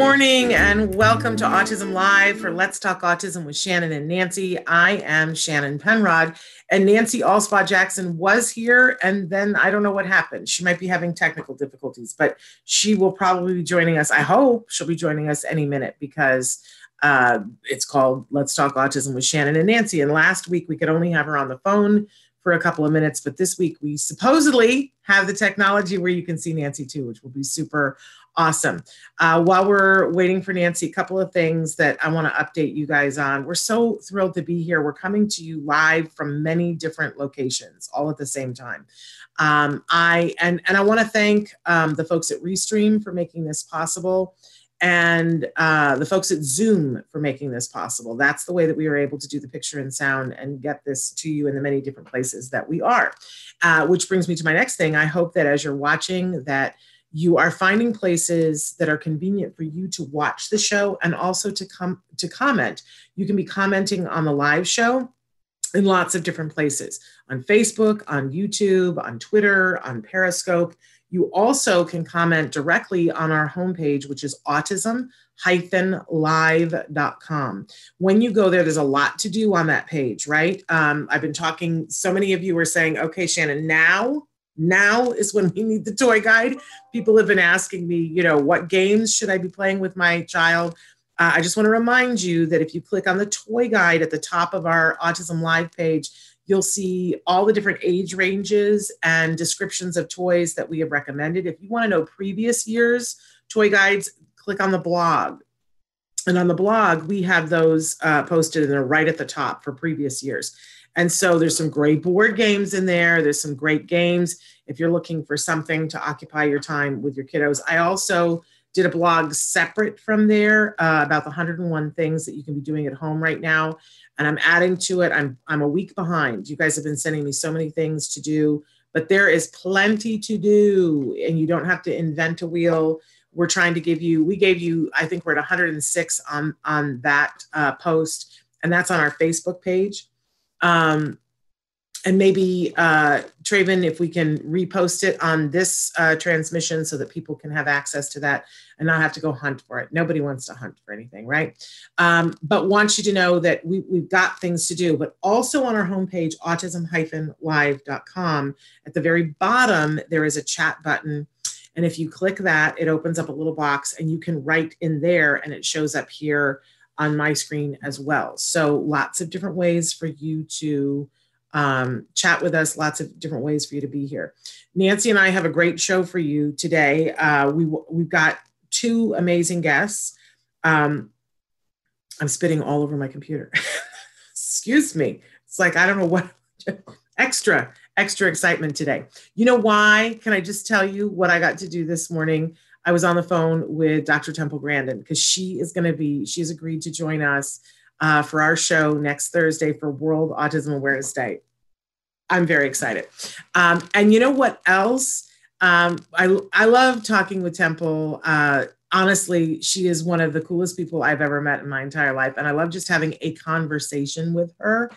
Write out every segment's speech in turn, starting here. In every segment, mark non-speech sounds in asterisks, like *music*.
Morning and welcome to Autism Live for Let's Talk Autism with Shannon and Nancy. I am Shannon Penrod, and Nancy Alspaugh Jackson was here, and then I don't know what happened. She might be having technical difficulties, but she will probably be joining us. I hope she'll be joining us any minute because uh, it's called Let's Talk Autism with Shannon and Nancy. And last week we could only have her on the phone for a couple of minutes, but this week we supposedly have the technology where you can see Nancy too, which will be super Awesome. Uh, while we're waiting for Nancy, a couple of things that I want to update you guys on. We're so thrilled to be here. We're coming to you live from many different locations, all at the same time. Um, I and and I want to thank um, the folks at Restream for making this possible, and uh, the folks at Zoom for making this possible. That's the way that we were able to do the picture and sound and get this to you in the many different places that we are. Uh, which brings me to my next thing. I hope that as you're watching that you are finding places that are convenient for you to watch the show and also to come to comment. You can be commenting on the live show in lots of different places. On facebook on youtube on twitter on periscope. You also can comment directly on our homepage which is autism live.com when you go there there's a lot to do on that page right? Um, i've been talking so many of you are saying okay shannon now now is when we need the toy guide. People have been asking me, you know, what games should I be playing with my child? Uh, I just want to remind you that if you click on the toy guide at the top of our Autism Live page, you'll see all the different age ranges and descriptions of toys that we have recommended. If you want to know previous years' toy guides, click on the blog. And on the blog, we have those uh, posted and they're right at the top for previous years. And so there's some great board games in there. There's some great games if you're looking for something to occupy your time with your kiddos. I also did a blog separate from there uh, about the 101 things that you can be doing at home right now. And I'm adding to it. I'm, I'm a week behind. You guys have been sending me so many things to do, but there is plenty to do, and you don't have to invent a wheel. We're trying to give you, we gave you, I think we're at 106 on, on that uh, post, and that's on our Facebook page. Um, and maybe uh, Traven, if we can repost it on this uh, transmission so that people can have access to that and not have to go hunt for it. Nobody wants to hunt for anything, right? Um, but want you to know that we, we've got things to do. But also on our homepage, autism-live.com, at the very bottom, there is a chat button. And if you click that, it opens up a little box and you can write in there and it shows up here on my screen as well. So lots of different ways for you to um, chat with us, lots of different ways for you to be here. Nancy and I have a great show for you today. Uh, we, we've got two amazing guests. Um, I'm spitting all over my computer. *laughs* Excuse me. It's like, I don't know what *laughs* extra, extra excitement today. You know why? Can I just tell you what I got to do this morning? I was on the phone with Dr. Temple Grandin because she is going to be, she's agreed to join us uh, for our show next Thursday for World Autism Awareness Day. I'm very excited. Um, and you know what else? Um, I, I love talking with Temple. Uh, honestly, she is one of the coolest people I've ever met in my entire life. And I love just having a conversation with her.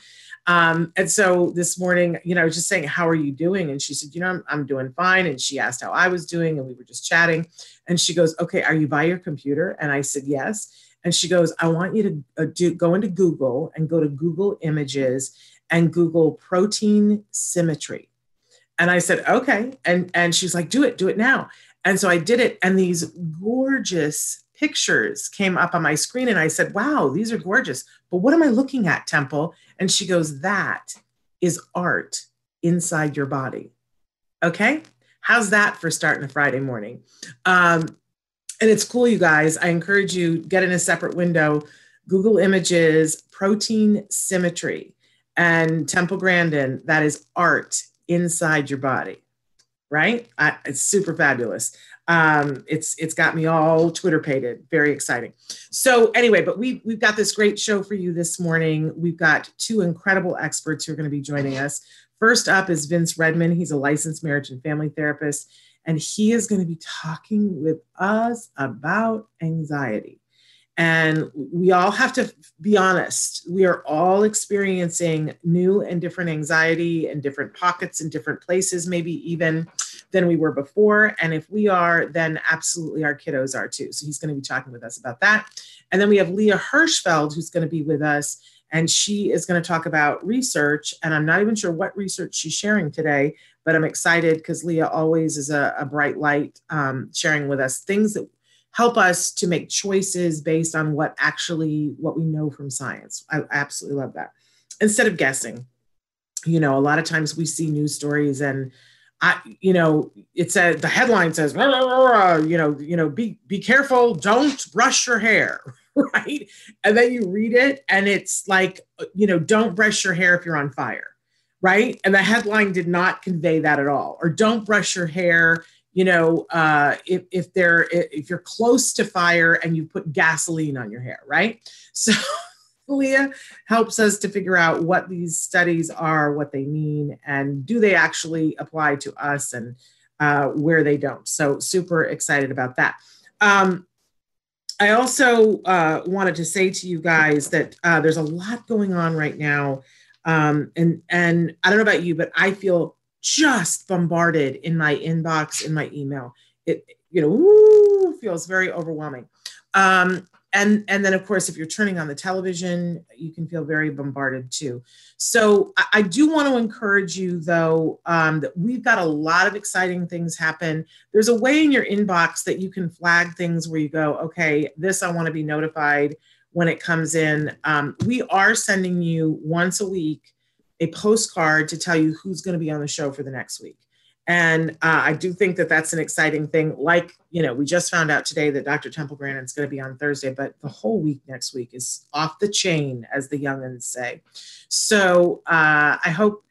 Um, and so this morning, you know, I was just saying, How are you doing? And she said, You know, I'm, I'm doing fine. And she asked how I was doing, and we were just chatting. And she goes, Okay, are you by your computer? And I said, Yes. And she goes, I want you to uh, do, go into Google and go to Google Images and Google protein symmetry. And I said, okay. And and she's like, do it, do it now. And so I did it, and these gorgeous pictures came up on my screen. And I said, wow, these are gorgeous. But what am I looking at, Temple? And she goes, that is art inside your body. Okay. How's that for starting a Friday morning? Um, and it's cool, you guys. I encourage you get in a separate window, Google Images, protein symmetry, and Temple Grandin. That is art inside your body, right? I, it's super fabulous. Um, it's it's got me all Twitter pated. Very exciting. So anyway, but we we've got this great show for you this morning. We've got two incredible experts who are going to be joining us. First up is Vince Redman. He's a licensed marriage and family therapist, and he is going to be talking with us about anxiety. And we all have to be honest. We are all experiencing new and different anxiety in different pockets in different places, maybe even than we were before. And if we are, then absolutely our kiddos are too. So he's going to be talking with us about that. And then we have Leah Hirschfeld, who's going to be with us. And she is going to talk about research. And I'm not even sure what research she's sharing today, but I'm excited because Leah always is a, a bright light um, sharing with us things that help us to make choices based on what actually what we know from science. I absolutely love that. Instead of guessing you know a lot of times we see news stories and i you know it said the headline says rah, rah, rah, you know you know be be careful don't brush your hair *laughs* right? And then you read it and it's like you know don't brush your hair if you're on fire right? And the headline did not convey that at all. Or don't brush your hair you know, uh, if, if they're if you're close to fire and you put gasoline on your hair, right? *laughs* So Leah helps us to figure out what these studies are, what they mean, and do they actually apply to us and uh, where they don't. So super excited about that. Um, I also uh, wanted to say to you guys that uh, there's a lot going on right now, um, and and I don't know about you, but I feel just bombarded in my inbox, in my email. It, you know, ooh, feels very overwhelming. Um, and and then of course, if you're turning on the television, you can feel very bombarded too. So I, I do want to encourage you, though, um, that we've got a lot of exciting things happen. There's a way in your inbox that you can flag things where you go, okay, this I want to be notified when it comes in. Um, we are sending you once a week a postcard to tell you who's going to be on the show for the next week. And uh, I do think that that's an exciting thing. Like, you know, we just found out today that Dr. Temple Grandin is going to be on Thursday, but the whole week next week is off the chain, as the youngins say. So uh, I hope,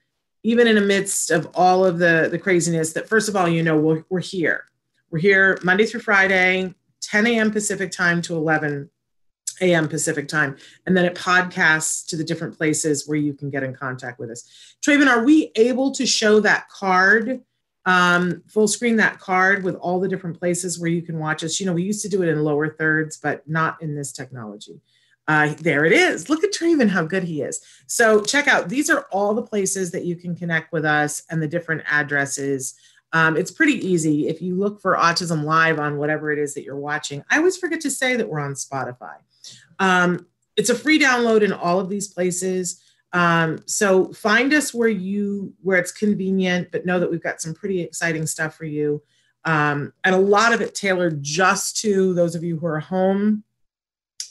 even in the midst of all of the, the craziness, that first of all, you know, we're, we're here. We're here Monday through Friday, 10 a.m. Pacific time to 11 a.m. Pacific time. And then it podcasts to the different places where you can get in contact with us. Traven, are we able to show that card, um, full screen that card with all the different places where you can watch us? You know, we used to do it in lower thirds, but not in this technology. Uh, there it is. Look at Traven, how good he is. So check out, these are all the places that you can connect with us and the different addresses. Um, it's pretty easy. If you look for Autism Live on whatever it is that you're watching, I always forget to say that we're on Spotify. Um, it's a free download in all of these places. Um, so find us where you where it's convenient, but know that we've got some pretty exciting stuff for you. Um, and a lot of it tailored just to those of you who are home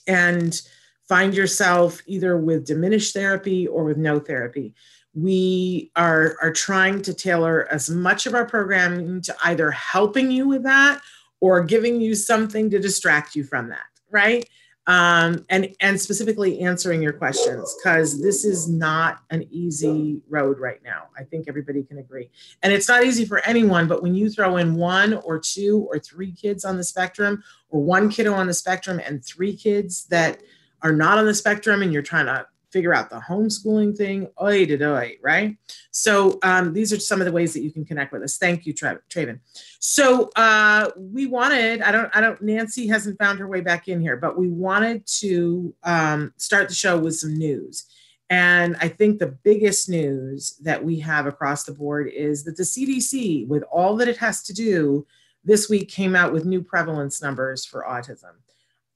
and find yourself either with diminished therapy or with no therapy. We are, are trying to tailor as much of our programming to either helping you with that or giving you something to distract you from that, right? Um, and and specifically answering your questions because this is not an easy road right now. I think everybody can agree, and it's not easy for anyone. But when you throw in one or two or three kids on the spectrum, or one kiddo on the spectrum and three kids that are not on the spectrum, and you're trying to figure out the homeschooling thing, oi did oi, right? So um, these are some of the ways that you can connect with us. Thank you, Tra- Traven. So uh, we wanted, I don't, I don't, Nancy hasn't found her way back in here, but we wanted to um, start the show with some news. And I think the biggest news that we have across the board is that the CDC, with all that it has to do, this week came out with new prevalence numbers for autism.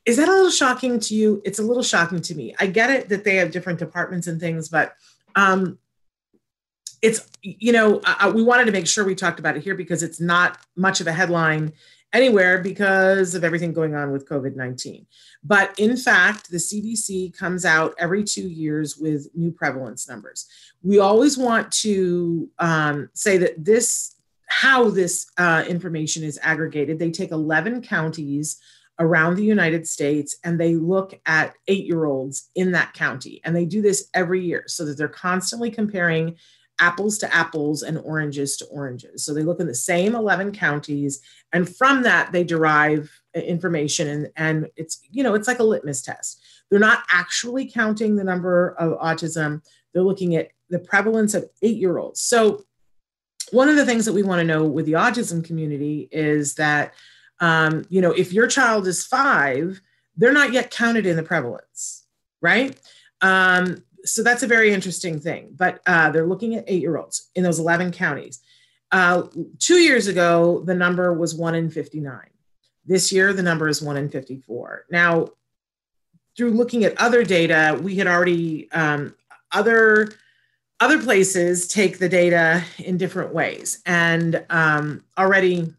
Is that a little shocking to you? It's a little shocking to me. I get it that they have different departments and things, but um, it's you know uh, we wanted to make sure we talked about it here because it's not much of a headline anywhere because of everything going on with covid-19 but in fact the cdc comes out every two years with new prevalence numbers we always want to um, say that this how this uh, information is aggregated they take 11 counties around the United States and they look at eight year olds in that county. And they do this every year so that they're constantly comparing apples to apples and oranges to oranges. So they look in the same 11 counties and from that they derive information and, and it's you know it's like a litmus test. They're not actually counting the number of autism. They're looking at the prevalence of 8-year-olds. So one of the things that we want to know with the autism community is that um, you know if your child is 5, they're not yet counted in the prevalence, right? Um, so that's a very interesting thing. But uh, they're looking at eight year olds in those 11 counties. Uh, two years ago, the number was one in 59. This year, the number is one in 54. Now, through looking at other data, we had already um, other other places take the data in different ways, and um, already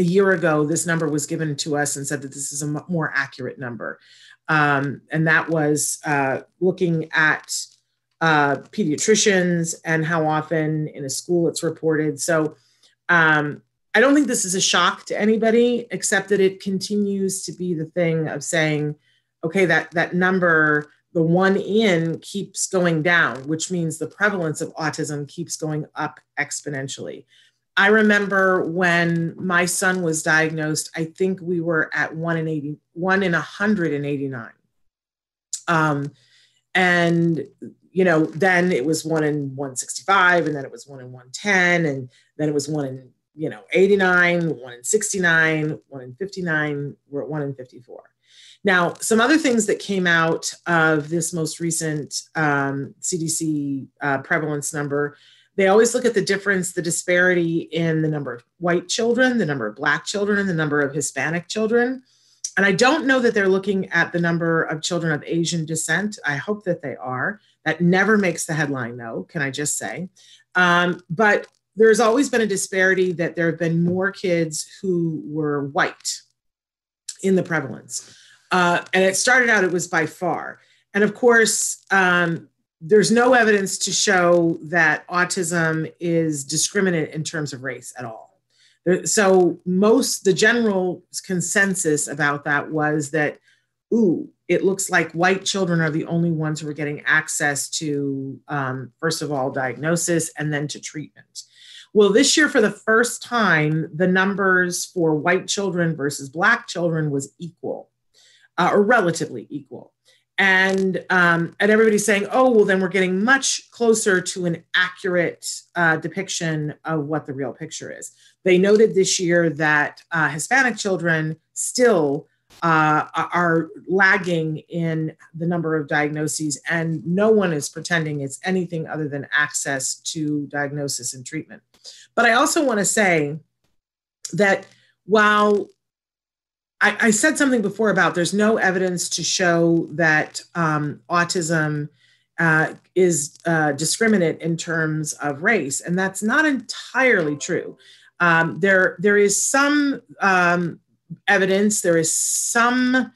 a year ago, this number was given to us and said that this is a more accurate number. Um, and that was uh, looking at uh, pediatricians and how often in a school it's reported. So um, I don't think this is a shock to anybody, except that it continues to be the thing of saying, okay, that that number, the one in, keeps going down, which means the prevalence of autism keeps going up exponentially. I remember when my son was diagnosed, I think we were at one in 80, one in 189. Um, and, you know, then it was one in 165, and then it was one in 110, and then it was one in, you know, 89, one in 69, one in 59, we're at one in 54. Now, some other things that came out of this most recent um, CDC uh, prevalence number they always look at the difference, the disparity in the number of white children, the number of Black children, and the number of Hispanic children. And I don't know that they're looking at the number of children of Asian descent. I hope that they are. That never makes the headline, though, can I just say? Um, but there's always been a disparity that there have been more kids who were white in the prevalence. Uh, and it started out, it was by far. And of course, um, there's no evidence to show that autism is discriminate in terms of race at all. So most the general consensus about that was that, ooh, it looks like white children are the only ones who are getting access to, um, first of all, diagnosis and then to treatment. Well, this year, for the first time, the numbers for white children versus black children was equal, uh, or relatively equal and um, and everybody's saying, oh, well, then we're getting much closer to an accurate uh, depiction of what the real picture is. They noted this year that uh, Hispanic children still uh, are lagging in the number of diagnoses, and no one is pretending it's anything other than access to diagnosis and treatment. But I also want to say that while I, I, said something before about there's no evidence to show that um, autism uh, is uh, discriminate in terms of race, and that's not entirely true. Um, there, there is some um, evidence, there is some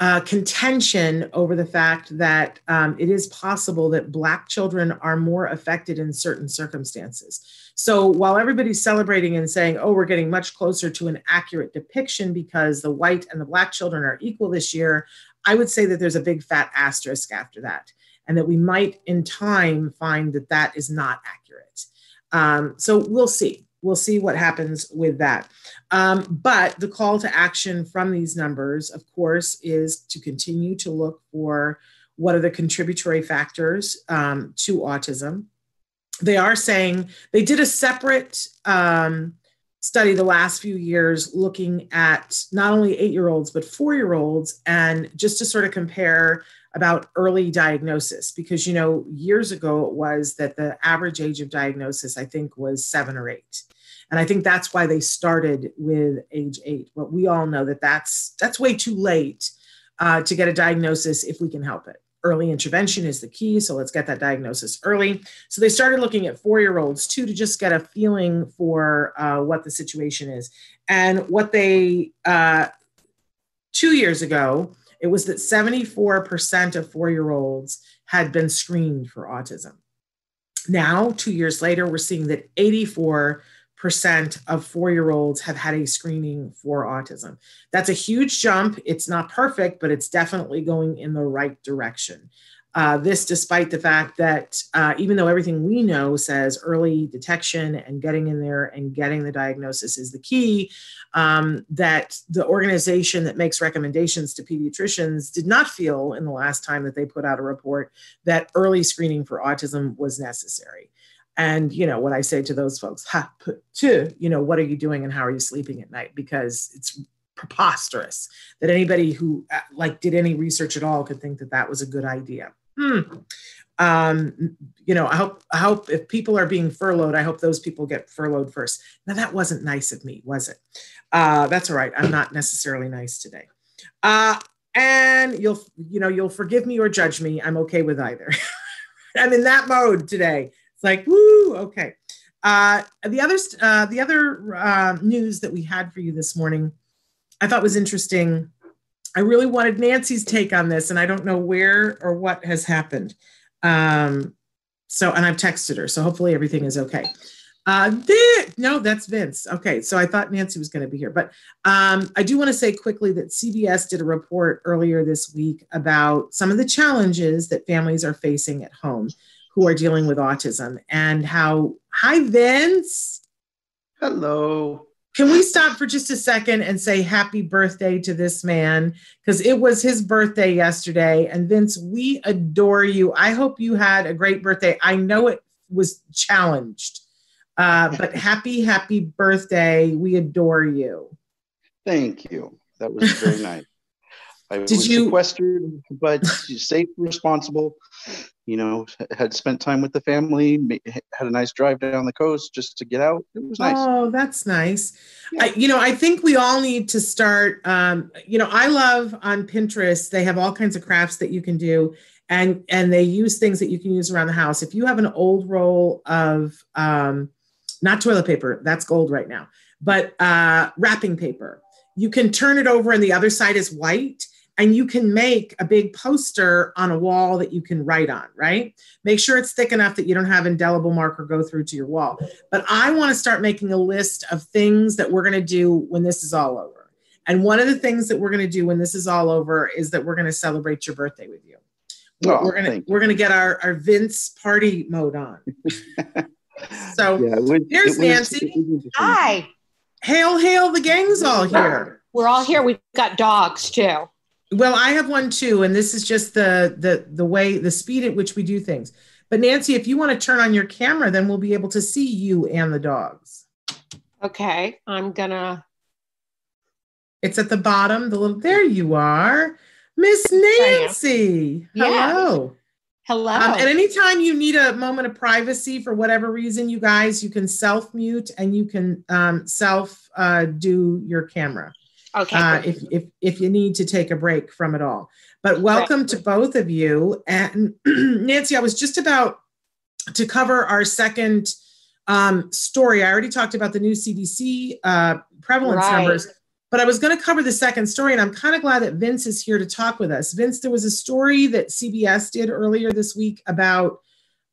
uh, contention over the fact that um, it is possible that Black children are more affected in certain circumstances. So while everybody's celebrating and saying, oh, we're getting much closer to an accurate depiction because the white and the Black children are equal this year, I would say that there's a big fat asterisk after that, and that we might in time find that that is not accurate. Um, so we'll see we'll see what happens with that. Um, but the call to action from these numbers, of course, is to continue to look for what are the contributory factors um, to autism. They are saying they did a separate um, study the last few years looking at not only eight year olds, but four year olds, and just to sort of compare about early diagnosis because you know years ago it was that the average age of diagnosis i think was seven or eight and i think that's why they started with age eight but we all know that that's that's way too late uh, to get a diagnosis if we can help it early intervention is the key. So let's get that diagnosis early. So they started looking at four year olds too to just get a feeling for uh, what the situation is. And what they, uh, two years ago, it was that 74% of four year olds had been screened for autism. Now, two years later, we're seeing that 84 percent of four year olds have had a screening for autism. That's a huge jump. It's not perfect, but it's definitely going in the right direction. Uh, this, despite the fact that uh, even though everything we know says early detection and getting in there and getting the diagnosis is the key, um, that the organization that makes recommendations to pediatricians did not feel in the last time that they put out a report that early screening for autism was necessary. And you know, what I say to those folks, ha, you know, what are you doing and how are you sleeping at night? Because it's preposterous that anybody who uh, like did any research at all could think that that was a good idea. Hmm. Um, you know, I hope I hope if people are being furloughed, I hope those people get furloughed first. Now that wasn't nice of me, was it? Uh, that's all right. I'm not necessarily nice today. Uh, and you'll you know you'll forgive me or judge me. I'm okay with either. *laughs* I'm in that mode today. It's like, woo, okay. Uh, the other, uh, the other uh, news that we had for you this morning, I thought was interesting. I really wanted Nancy's take on this, and I don't know where or what has happened. Um, so, and I've texted her, so hopefully everything is okay. Uh, no, that's Vince. Okay, so I thought Nancy was going to be here, but um, I do want to say quickly that CBS did a report earlier this week about some of the challenges that families are facing at home who are dealing with autism and how, hi, Vince. Hello. Can we stop for just a second and say happy birthday to this man? Because it was his birthday yesterday. And Vince, we adore you. I hope you had a great birthday. I know it was challenged, uh, but happy, happy birthday. We adore you. Thank you. That was very *laughs* nice. I Did was you, sequestered, but safe, and responsible. You know, had spent time with the family, had a nice drive down the coast just to get out. It was nice. Oh, that's nice. Yeah. I, you know, I think we all need to start. Um, you know, I love on Pinterest. They have all kinds of crafts that you can do, and and they use things that you can use around the house. If you have an old roll of um, not toilet paper, that's gold right now, but uh, wrapping paper, you can turn it over, and the other side is white and you can make a big poster on a wall that you can write on, right? Make sure it's thick enough that you don't have indelible marker go through to your wall. But I want to start making a list of things that we're going to do when this is all over. And one of the things that we're going to do when this is all over is that we're going to celebrate your birthday with you. Oh, we're gonna we're gonna get our, our Vince party mode on. *laughs* so yeah, was, here's was, Nancy. Hi. Hail, hail, the gang's all here. We're all here. We've got dogs too. Well, I have one too, and this is just the the the way the speed at which we do things. But Nancy, if you want to turn on your camera, then we'll be able to see you and the dogs. Okay, I'm gonna. It's at the bottom. The little there you are, Miss Nancy. Hello. Hello. Um, and anytime you need a moment of privacy for whatever reason, you guys, you can self mute and you can um, self uh, do your camera. Okay. Uh, if, if, if you need to take a break from it all. But welcome right. to both of you. And *clears throat* Nancy, I was just about to cover our second um, story. I already talked about the new CDC uh, prevalence right. numbers, but I was going to cover the second story. And I'm kind of glad that Vince is here to talk with us. Vince, there was a story that CBS did earlier this week about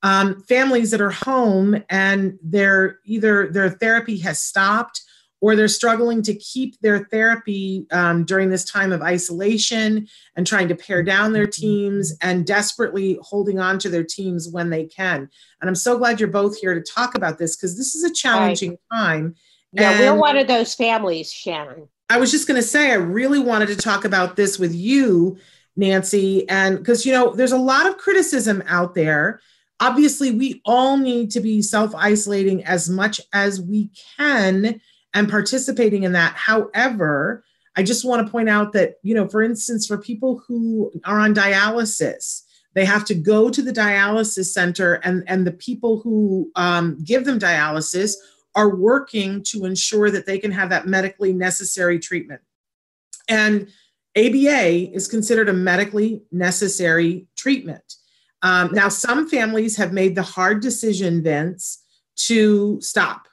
um, families that are home and they're either their therapy has stopped or they're struggling to keep their therapy um, during this time of isolation and trying to pare down their mm-hmm. teams and desperately holding on to their teams when they can. And I'm so glad you're both here to talk about this because this is a challenging right. time. Yeah, and we're one of those families, Shannon. I was just going to say, I really wanted to talk about this with you, Nancy, and because, you know, there's a lot of criticism out there. Obviously, we all need to be self isolating as much as we can and participating in that. However, I just want to point out that, you know, for instance, for people who are on dialysis, they have to go to the dialysis center, and, and the people who um, give them dialysis are working to ensure that they can have that medically necessary treatment. And ABA is considered a medically necessary treatment. Um, now, some families have made the hard decision, Vince, to stop.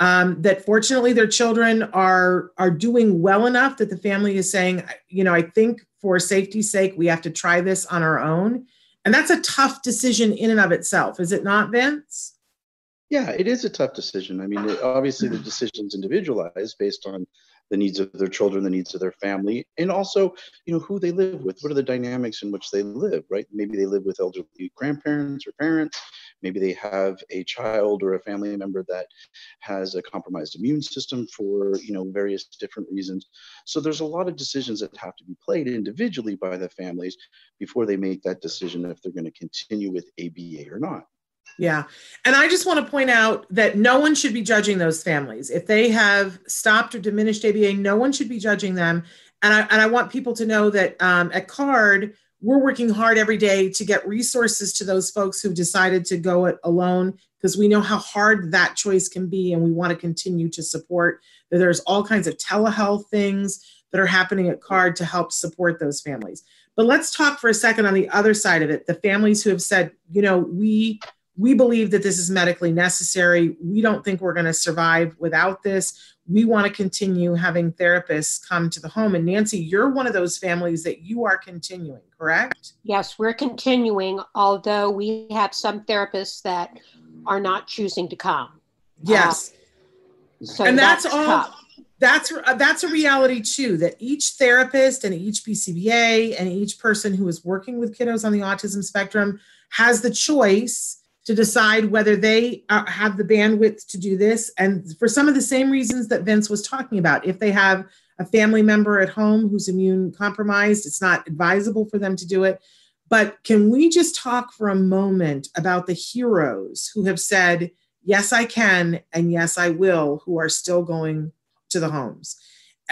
Um, that fortunately their children are are doing well enough that the family is saying, you know, I think for safety's sake, we have to try this on our own. And that's a tough decision in and of itself, is it not, Vince? Yeah, it is a tough decision. I mean, obviously the decision's individualized based on the needs of their children, the needs of their family, and also, you know, who they live with. What are the dynamics in which they live, right? Maybe they live with elderly grandparents or parents. Maybe they have a child or a family member that has a compromised immune system for, you know, various different reasons. So there's a lot of decisions that have to be played individually by the families before they make that decision if they're going to continue with ABA or not. Yeah. And I just want to point out that no one should be judging those families. If they have stopped or diminished ABA, no one should be judging them. And I, and I want people to know that um, at CARD, we're working hard every day to get resources to those folks who've decided to go it alone because we know how hard that choice can be. And we want to continue to support that there's all kinds of telehealth things that are happening at CARD to help support those families. But let's talk for a second on the other side of it the families who have said, you know, we we believe that this is medically necessary. We don't think we're going to survive without this. We want to continue having therapists come to the home. And Nancy, you're one of those families that you are continuing, correct? Yes, we're continuing, although we have some therapists that are not choosing to come. Yes. Uh, so and that's, that's all. Tough. That's that's a reality too. That each therapist and each BCBA and each person who is working with kiddos on the autism spectrum has the choice to decide whether they are, have the bandwidth to do this. And for some of the same reasons that Vince was talking about, if they have a family member at home who's immune compromised, it's not advisable for them to do it. But can we just talk for a moment about the heroes who have said, yes, I can, and yes, I will, who are still going to the homes?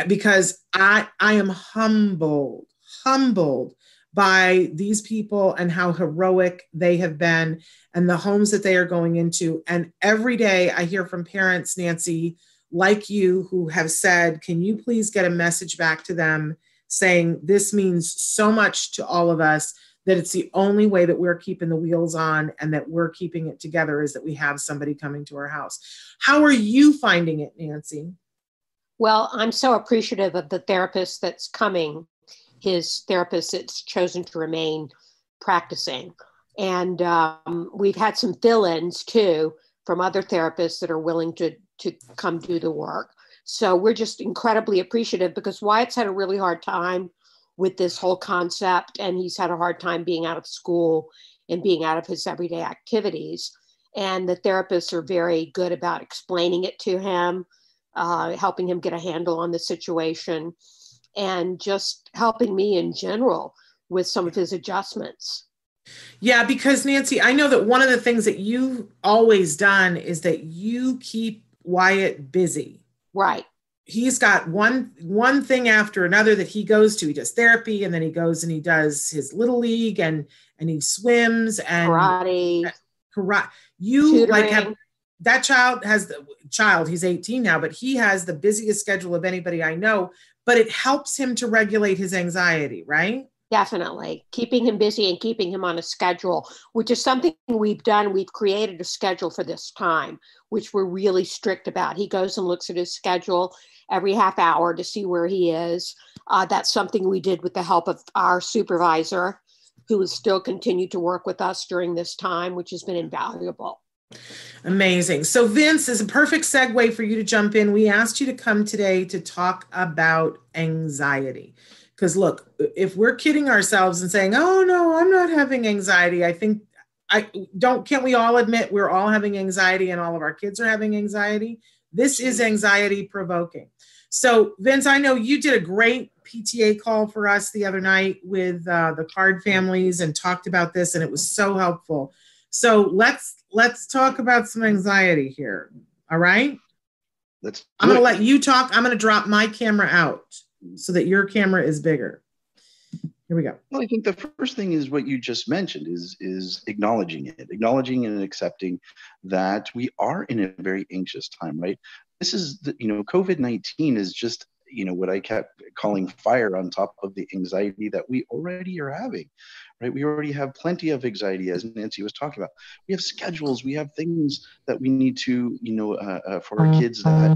Because I, I am humbled, humbled by these people and how heroic they have been and the homes that they are going into. And every day I hear from parents, Nancy, like you, who have said, Can you please get a message back to them saying this means so much to all of us that it's the only way that we're keeping the wheels on and that we're keeping it together is that we have somebody coming to our house. How are you finding it, Nancy? Well, I'm so appreciative of the therapist that's coming his therapist that's chosen to remain practicing. And um, we've had some fill ins too from other therapists that are willing to, to come do the work. So we're just incredibly appreciative because Wyatt's had a really hard time with this whole concept, and he's had a hard time being out of school and being out of his everyday activities. And the therapists are very good about explaining it to him, uh, helping him get a handle on the situation and just helping me in general with some of his adjustments. Yeah, because Nancy, I know that one of the things that you've always done is that you keep Wyatt busy. Right. He's got one one thing after another that he goes to. He does therapy and then he goes and he does his little league and and he swims and karate. Karate. You tutoring. like have that child has the child, he's 18 now, but he has the busiest schedule of anybody I know but it helps him to regulate his anxiety, right? Definitely. Keeping him busy and keeping him on a schedule, which is something we've done. We've created a schedule for this time, which we're really strict about. He goes and looks at his schedule every half hour to see where he is. Uh, that's something we did with the help of our supervisor, who has still continued to work with us during this time, which has been invaluable. Amazing. So, Vince is a perfect segue for you to jump in. We asked you to come today to talk about anxiety. Because, look, if we're kidding ourselves and saying, oh, no, I'm not having anxiety, I think I don't, can't we all admit we're all having anxiety and all of our kids are having anxiety? This is anxiety provoking. So, Vince, I know you did a great PTA call for us the other night with uh, the card families and talked about this, and it was so helpful. So let's let's talk about some anxiety here. All right. Let's. I'm going to let you talk. I'm going to drop my camera out so that your camera is bigger. Here we go. Well, I think the first thing is what you just mentioned is is acknowledging it, acknowledging and accepting that we are in a very anxious time, right? This is the, you know, COVID-19 is just you know what i kept calling fire on top of the anxiety that we already are having right we already have plenty of anxiety as nancy was talking about we have schedules we have things that we need to you know uh, uh, for our kids that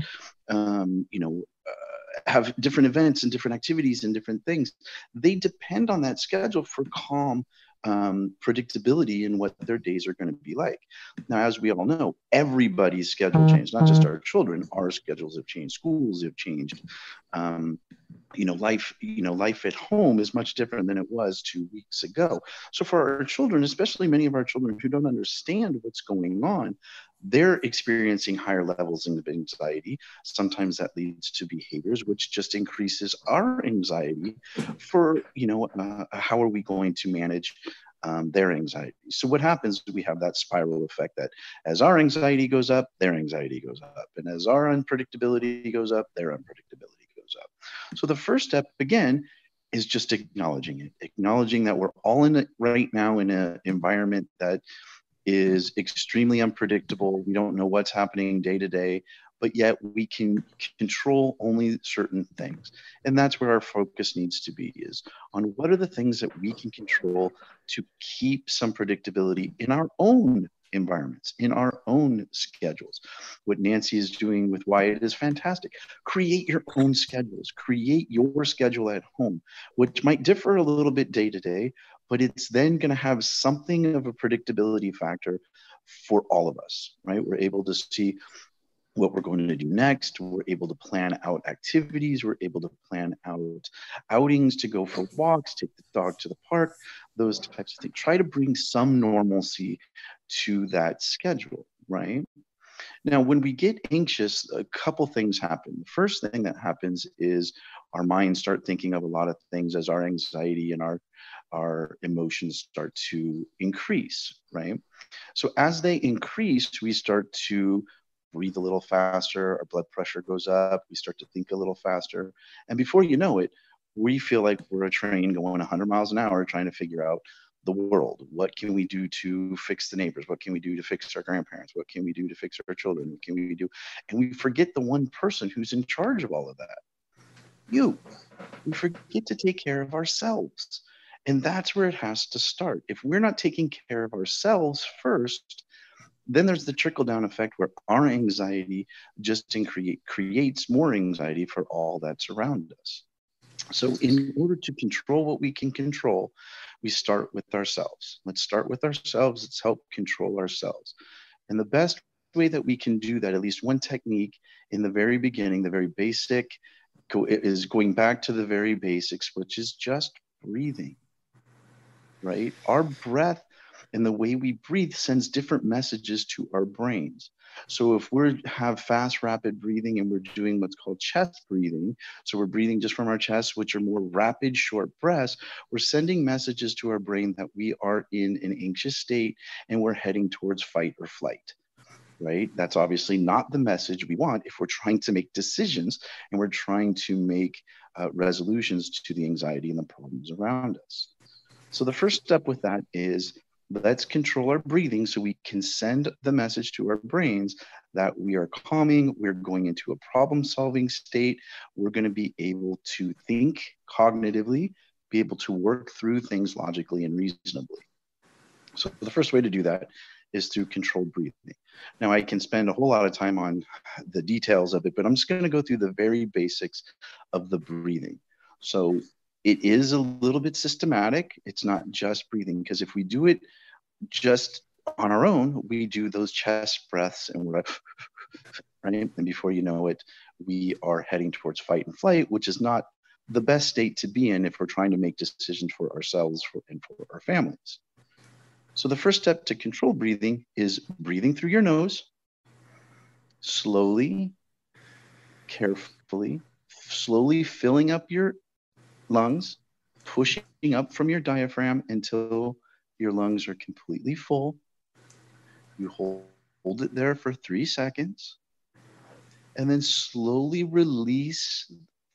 um, you know uh, have different events and different activities and different things they depend on that schedule for calm um, predictability in what their days are going to be like. Now, as we all know, everybody's schedule changed, not just our children. Our schedules have changed. Schools have changed. Um, you know, life. You know, life at home is much different than it was two weeks ago. So, for our children, especially many of our children who don't understand what's going on, they're experiencing higher levels of anxiety. Sometimes that leads to behaviors, which just increases our anxiety for, you know, uh, how are we going to manage um, their anxiety. So what happens we have that spiral effect that as our anxiety goes up, their anxiety goes up. And as our unpredictability goes up, their unpredictability goes up. So the first step, again, is just acknowledging it, acknowledging that we're all in it right now in an environment that is extremely unpredictable. We don't know what's happening day to day, but yet we can control only certain things. And that's where our focus needs to be is on what are the things that we can control to keep some predictability in our own environments, in our own schedules. What Nancy is doing with Wyatt is fantastic. Create your own schedules, create your schedule at home, which might differ a little bit day to day, but it's then going to have something of a predictability factor for all of us, right? We're able to see what we're going to do next. We're able to plan out activities. We're able to plan out outings to go for walks, take the dog to the park, those types of things. Try to bring some normalcy to that schedule, right? Now, when we get anxious, a couple things happen. The first thing that happens is our minds start thinking of a lot of things as our anxiety and our our emotions start to increase, right? So as they increase, we start to breathe a little faster, our blood pressure goes up, we start to think a little faster. And before you know it, we feel like we're a train going 100 miles an hour trying to figure out the world. What can we do to fix the neighbors? What can we do to fix our grandparents? What can we do to fix our children? What can we do? And we forget the one person who's in charge of all of that you. We forget to take care of ourselves. And that's where it has to start. If we're not taking care of ourselves first, then there's the trickle down effect where our anxiety just create, creates more anxiety for all that's around us. So, in order to control what we can control, we start with ourselves. Let's start with ourselves. Let's help control ourselves. And the best way that we can do that, at least one technique in the very beginning, the very basic, is going back to the very basics, which is just breathing right? Our breath and the way we breathe sends different messages to our brains. So if we have fast, rapid breathing and we're doing what's called chest breathing, so we're breathing just from our chest, which are more rapid, short breaths, we're sending messages to our brain that we are in an anxious state and we're heading towards fight or flight. Right? That's obviously not the message we want if we're trying to make decisions and we're trying to make uh, resolutions to the anxiety and the problems around us. So the first step with that is let's control our breathing so we can send the message to our brains that we are calming, we're going into a problem solving state, we're going to be able to think cognitively, be able to work through things logically and reasonably. So the first way to do that is through controlled breathing. Now, I can spend a whole lot of time on the details of it, but I'm just going to go through the very basics of the breathing. So, it is a little bit systematic. It's not just breathing, because if we do it just on our own, we do those chest breaths and we're like, *laughs* right? And before you know it, we are heading towards fight and flight, which is not the best state to be in if we're trying to make decisions for ourselves and for our families. So, the first step to control breathing is breathing through your nose, slowly, carefully, slowly filling up your lungs, pushing up from your diaphragm until your lungs are completely full. You hold, hold it there for three seconds and then slowly release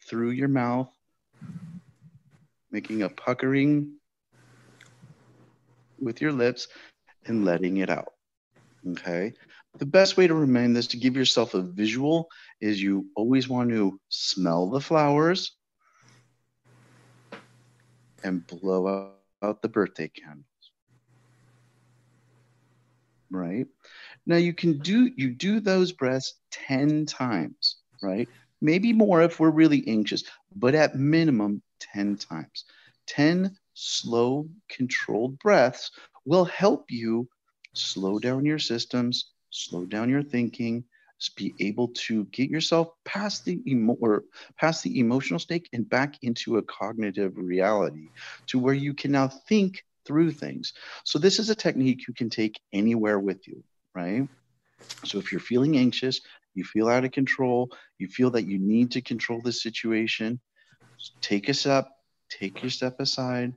through your mouth, making a puckering with your lips and letting it out. Okay. the best way to remain this to give yourself a visual is you always want to smell the flowers and blow out the birthday candles. Right? Now you can do you do those breaths 10 times, right? Maybe more if we're really anxious, but at minimum 10 times. 10 slow controlled breaths will help you slow down your systems, slow down your thinking, be able to get yourself past the emo- or past the emotional state and back into a cognitive reality to where you can now think through things. So this is a technique you can take anywhere with you, right? So if you're feeling anxious, you feel out of control, you feel that you need to control the situation, take a step, take your step aside,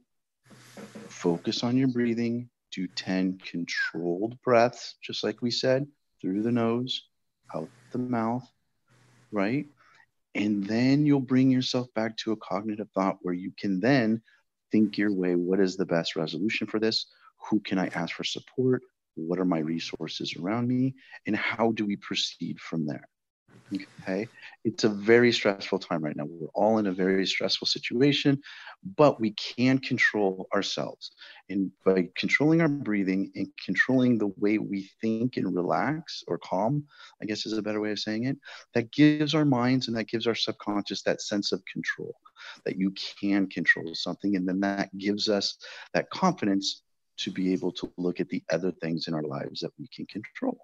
focus on your breathing, do 10 controlled breaths, just like we said, through the nose, out the mouth, right? And then you'll bring yourself back to a cognitive thought where you can then think your way what is the best resolution for this? Who can I ask for support? What are my resources around me? And how do we proceed from there? Okay. It's a very stressful time right now. We're all in a very stressful situation, but we can control ourselves. And by controlling our breathing and controlling the way we think and relax or calm, I guess is a better way of saying it, that gives our minds and that gives our subconscious that sense of control that you can control something. And then that gives us that confidence to be able to look at the other things in our lives that we can control.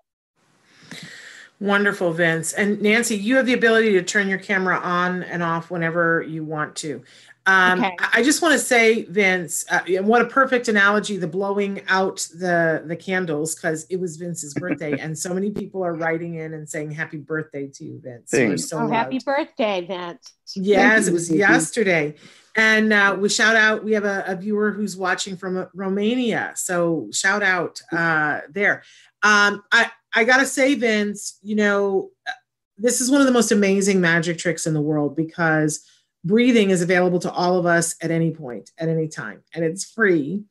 Wonderful, Vince. And Nancy, you have the ability to turn your camera on and off whenever you want to. Um, okay. I just want to say, Vince, uh, what a perfect analogy, the blowing out the, the candles, because it was Vince's birthday. and so many people are writing in and saying happy birthday to you, Vince. Thanks. So oh, happy birthday, Vince. Yes, it was yesterday. And uh, we shout out, we have a, a, viewer who's watching from Romania. So shout out uh, there. Um, I, I gotta say, Vince, you know, this is one of the most amazing magic tricks in the world because breathing is available to all of us at any point, at any time, and it's free.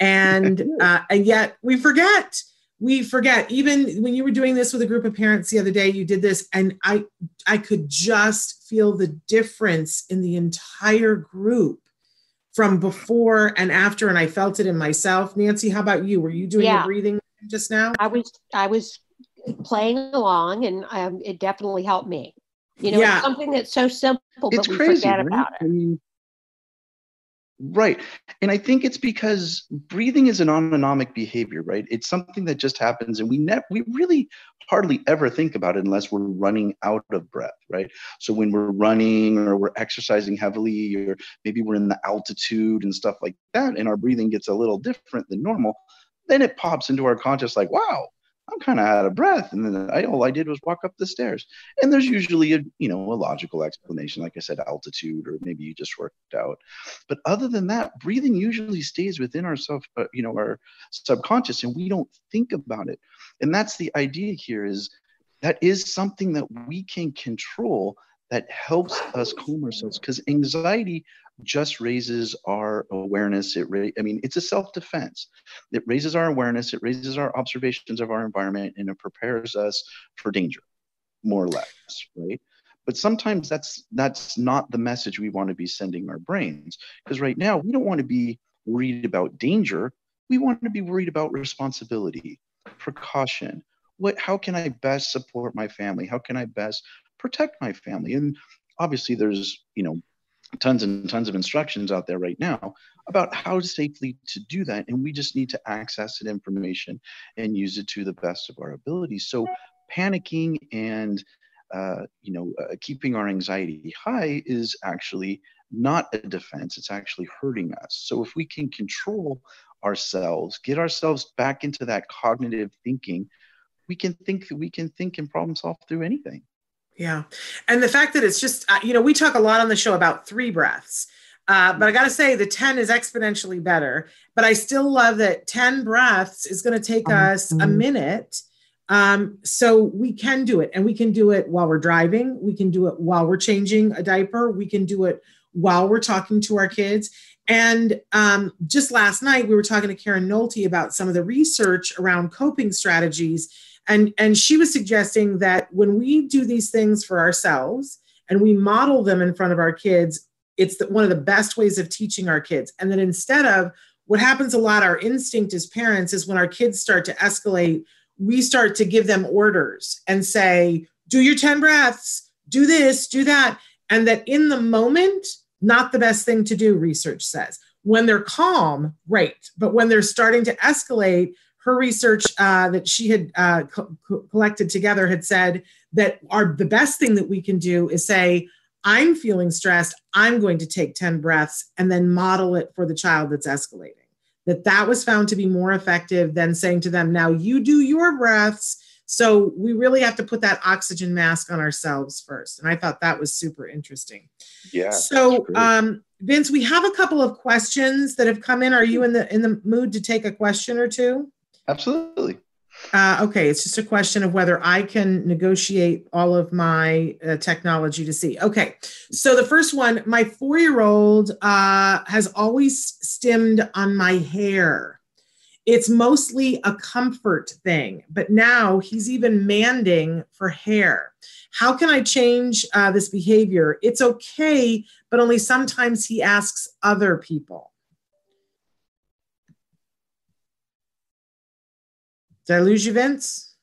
And *laughs* uh, and yet we forget. We forget. Even when you were doing this with a group of parents the other day, you did this, and I I could just feel the difference in the entire group from before and after, and I felt it in myself. Nancy, how about you? Were you doing yeah. the breathing just now? I was I was playing along, and um, it definitely helped me. You know, yeah. it's something that's so simple, it's but we crazy, forget right? about it. I mean, right. And I think it's because breathing is an autonomic behavior, right? It's something that just happens, and we ne- we really hardly ever think about it unless we're running out of breath, right? So when we're running or we're exercising heavily, or maybe we're in the altitude and stuff like that, and our breathing gets a little different than normal, then it pops into our conscious like, wow, I'm kind of out of breath. And then I, all I did was walk up the stairs. And there's usually a, you know, a logical explanation. Like I said, altitude, or maybe you just worked out. But other than that, breathing usually stays within our self, uh, you know, our subconscious and we don't think about it. And that's the idea here is that is something that we can control that helps us calm ourselves because anxiety just raises our awareness. It ra- I mean, it's a self-defense. It raises our awareness, it raises our observations of our environment, and it prepares us for danger, more or less, right? But sometimes that's that's not the message we want to be sending our brains. Because right now we don't want to be worried about danger. We want to be worried about responsibility, precaution. What how can I best support my family? How can I best protect my family? And obviously there's, you know, tons and tons of instructions out there right now about how safely to do that and we just need to access that information and use it to the best of our abilities so panicking and uh, you know uh, keeping our anxiety high is actually not a defense it's actually hurting us. So if we can control ourselves get ourselves back into that cognitive thinking we can think that we can think and problem solve through anything yeah. And the fact that it's just, uh, you know, we talk a lot on the show about three breaths. Uh, but I got to say, the 10 is exponentially better. But I still love that 10 breaths is going to take mm-hmm. us a minute. Um, so we can do it. And we can do it while we're driving. We can do it while we're changing a diaper. We can do it while we're talking to our kids. And um, just last night, we were talking to Karen Nolte about some of the research around coping strategies And, and she was suggesting that when we do these things for ourselves and we model them in front of our kids, it's the, one of the best ways of teaching our kids. And that instead of what happens a lot, our instinct as parents is when our kids start to escalate, we start to give them orders and say, do your 10 breaths, do this, do that. And that in the moment, not the best thing to do, research says. When they're calm, right. But when they're starting to escalate, her research uh, that she had uh, co- collected together had said that our the best thing that we can do is say, I'm feeling stressed. I'm going to take 10 breaths and then model it for the child that's escalating. That that was found to be more effective than saying to them, now you do your breaths. So we really have to put that oxygen mask on ourselves first. And I thought that was super interesting. Yeah. So um, Vince, we have a couple of questions that have come in. Are you in the in the mood to take a question or two? Absolutely. Uh, okay, it's just a question of whether I can negotiate all of my uh, technology to see. Okay, so the first one, my four year old uh, has always stimmed on my hair. It's mostly a comfort thing, but now he's even manding for hair. How can I change uh, this behavior? It's okay, but only sometimes he asks other people. Did I lose you, Vince?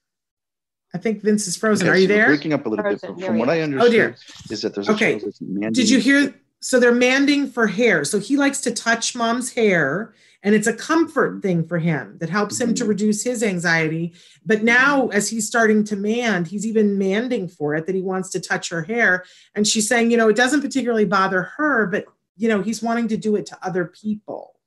I think Vince is frozen. Okay, Are you so there? Breaking up a little frozen. bit. From what I understand, oh dear. is that there's okay. Did you hear? So they're manding for hair. So he likes to touch mom's hair, and it's a comfort thing for him that helps mm-hmm. him to mm-hmm. reduce his anxiety. But now, as he's starting to mand, he's even manding for it that he wants to touch her hair. And she's saying, you know, it doesn't particularly bother her, but you know, he's wanting to do it to other people.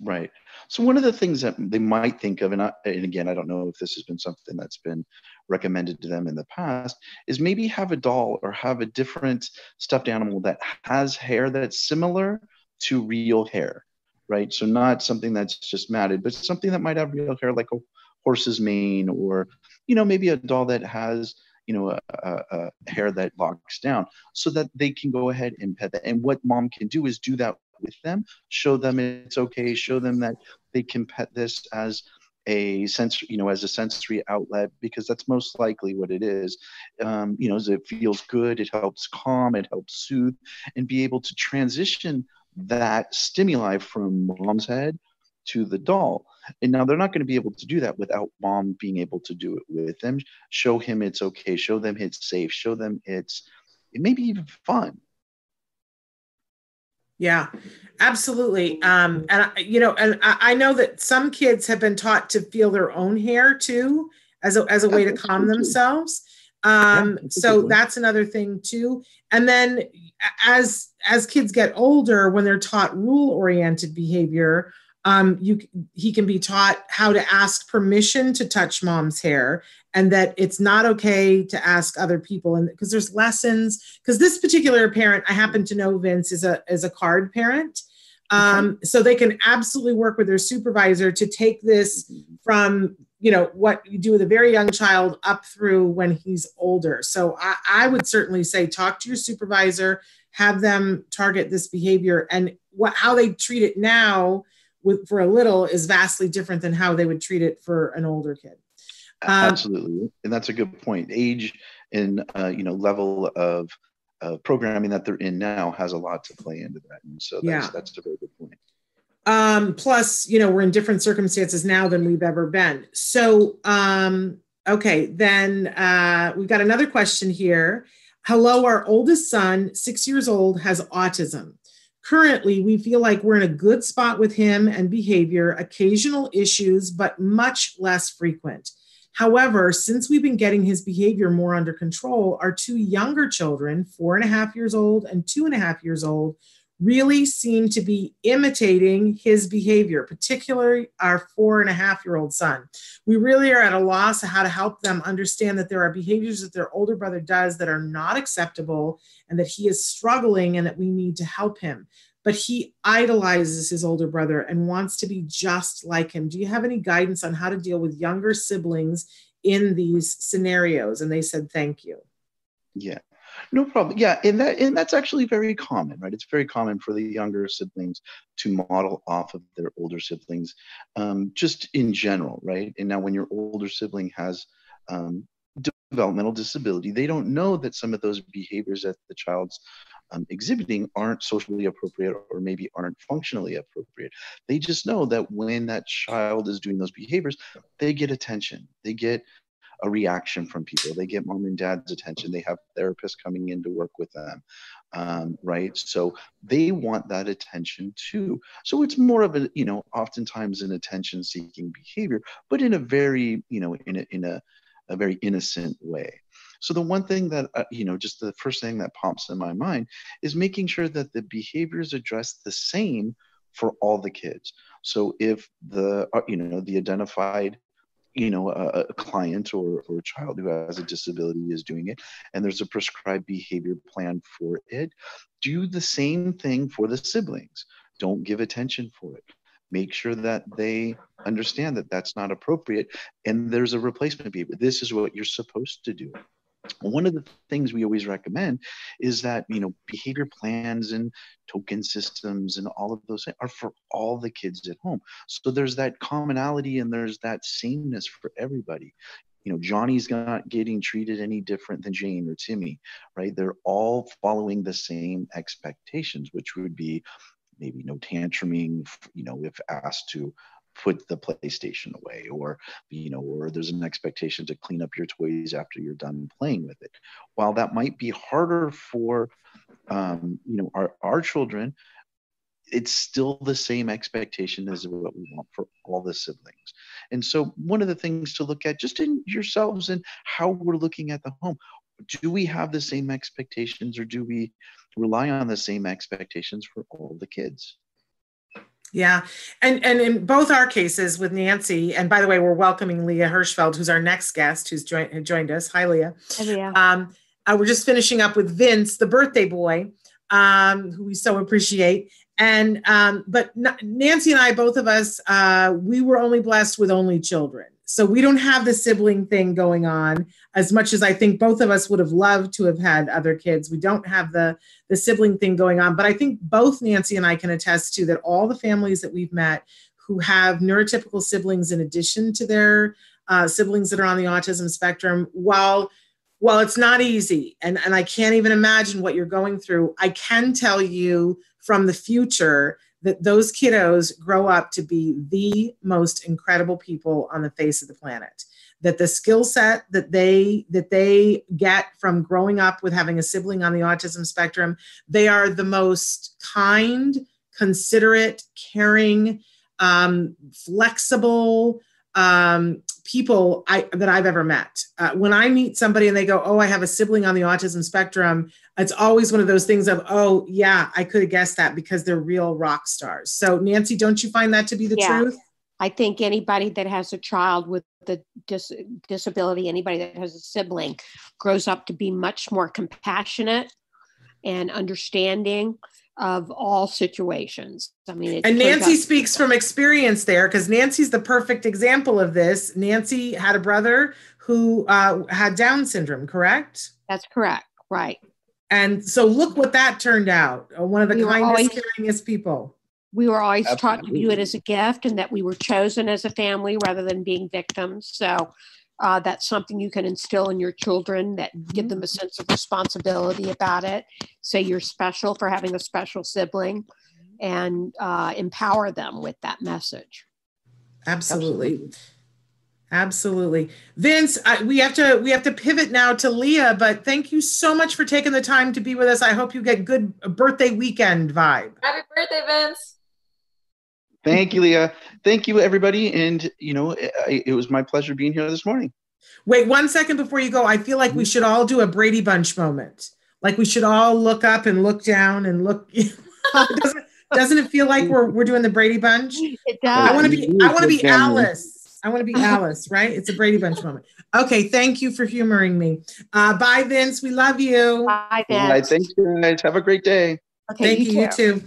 Right. So one of the things that they might think of, and, I, and again, I don't know if this has been something that's been recommended to them in the past, is maybe have a doll or have a different stuffed animal that has hair that's similar to real hair, right? So not something that's just matted, but something that might have real hair, like a horse's mane, or you know, maybe a doll that has you know, a, a, a, hair that locks down so that they can go ahead and pet that. And what mom can do is do that with them, show them it's okay, show them that they can pet this as a sense, you know, as a sensory outlet because that's most likely what it is. Um, you know, it feels good, it helps calm, it helps soothe, and be able to transition that stimuli from mom's head to the doll. And now they're not going to be able to do that without mom being able to do it with them. Show him it's okay. Show them it's safe. Show them it's it may be even fun. Yeah, absolutely. Um, and you know, and I, know that some kids have been taught to feel their own hair too, as a as a way to calm themselves. Um, so that's another thing too. And then as as kids get older, when they're taught rule oriented behavior, um, you he can be taught how to ask permission to touch mom's hair and that it's not okay to ask other people. And because there's lessons because this particular parent i happen to know vince is a is a CARD parent. Um, okay. so they can absolutely work with their supervisor to take this from you know what you do with a very young child up through when he's older. So I, I would certainly say talk to your supervisor have them target this behavior and what how they treat it now with for a little is vastly different than how they would treat it for an older kid um, Absolutely, and that's a good point. Age and uh, you know level of uh, programming that they're in now has a lot to play into that, and so that's, yeah. that's a very good point. Um, plus, you know, we're in different circumstances now than we've ever been. So, um, okay, then uh, we've got another question here. Hello, our oldest son, six years old, has autism. Currently, we feel like we're in a good spot with him and behavior, occasional issues, but much less frequent. However, since we've been getting his behavior more under control, our two younger children, four and a half years old and two and a half years old, really seem to be imitating his behavior, particularly our four and a half year old son. We really are at a loss of how to help them understand that there are behaviors that their older brother does that are not acceptable and that he is struggling and that we need to help him but he idolizes his older brother and wants to be just like him. Do you have any guidance on how to deal with younger siblings in these scenarios? And they said, thank you. Yeah. No problem. Yeah, and that and that's actually very common, right? It's very common for the younger siblings to model off of their older siblings, um, just in general, right? And now, when your older sibling has um, developmental disability, they don't know that some of those behaviors that the child's um, exhibiting aren't socially appropriate or maybe aren't functionally appropriate. They just know that when that child is doing those behaviors, they get attention. They get a reaction from people. They get mom and dad's attention. They have therapists coming in to work with them, um, right? So they want that attention too. So it's more of a, you know, oftentimes an attention-seeking behavior, but in a very, you know, in a in a, a very innocent way. So the one thing that uh, you know, just the first thing that pops in my mind is making sure that the behaviors addressed the same for all the kids. So if the uh, you know the identified you know a, a, client or, or a child who has a disability is doing it and there's a prescribed behavior plan for it do the same thing for the siblings. Don't give attention for it. Make sure that they understand that that's not appropriate and there's a replacement behavior. This is what you're supposed to do one of the things we always recommend is that you know behavior plans and token systems and all of those are for all the kids at home. So there's that commonality and there's that sameness for everybody. You know johnny's not getting treated any different than jane or timmy right? They're all following the same expectations which would be maybe no tantruming you know if asked to put the PlayStation away, or you know, or there's an expectation to clean up your toys after you're done playing with it. While that might be harder for um, you know our, our children, it's still the same expectation as what we want for all the siblings. And so one of the things to look at just in yourselves and how we're looking at the home. Do we have the same expectations or do we rely on the same expectations for all the kids? Yeah. And and in both our cases with Nancy, and by the way, we're welcoming Leah Hirschfeld, who's our next guest, who's joined joined us. Hi, Leah. Hi, Leah. Um, uh, we're just finishing up with Vince, the birthday boy, um, who we so appreciate. And um, but Nancy and I, both of us, uh, we were only blessed with only children. So we don't have the sibling thing going on as much as I think both of us would have loved to have had other kids. We don't have the the sibling thing going on, but I think both Nancy and I can attest to that all the families that we've met who have neurotypical siblings in addition to their uh, siblings that are on the autism spectrum, while while it's not easy and, and I can't even imagine what you're going through, I can tell you from the future that those kiddos grow up to be the most incredible people on the face of the planet. That the skill set that they that they get from growing up with having a sibling on the autism spectrum they are the most kind considerate caring um, flexible um, people I, that I've ever met. Uh, when I meet somebody and they go, "Oh, I have a sibling on the autism spectrum," it's always one of those things of, "Oh, yeah, I could have guessed that because they're real rock stars." So, Nancy, don't you find that to be the yeah. truth? I think anybody that has a child with a dis- disability, anybody that has a sibling, grows up to be much more compassionate and understanding of all situations. I mean, and Nancy speaks from experience there because Nancy's the perfect example of this. Nancy had a brother who uh, had Down syndrome, correct? That's correct, right. And so look what that turned out. Uh, one of the we kindest, always, caringest people. We were always Absolutely. taught to view it as a gift and that we were chosen as a family rather than being victims. So uh, that's something you can instill in your children that give them a mm-hmm. sense of responsibility about it. Say you're special for having a special sibling and uh, empower them with that message. Absolutely. Absolutely. Vince, I, we have to we have to pivot now to Leah, but thank you so much for taking the time to be with us. I hope you get good birthday weekend vibe. Happy birthday, Vince. Thank you, Leah. Thank you, everybody. And, you know, it, it, was my pleasure being here this morning. Wait one second before you go. I feel like we should all do a Brady Bunch moment. Like we should all look up and look down and look. *laughs* doesn't, doesn't it feel like we're, we're doing the Brady Bunch? It does. I want to be, I want to be Alice. I want to be Alice, right? It's a Brady Bunch moment. Okay, thank you for humoring me. Uh, bye, Vince. We love you. Bye, Vince. Bye, thanks, guys. Have a great day. Okay, Thank you, you too. You too.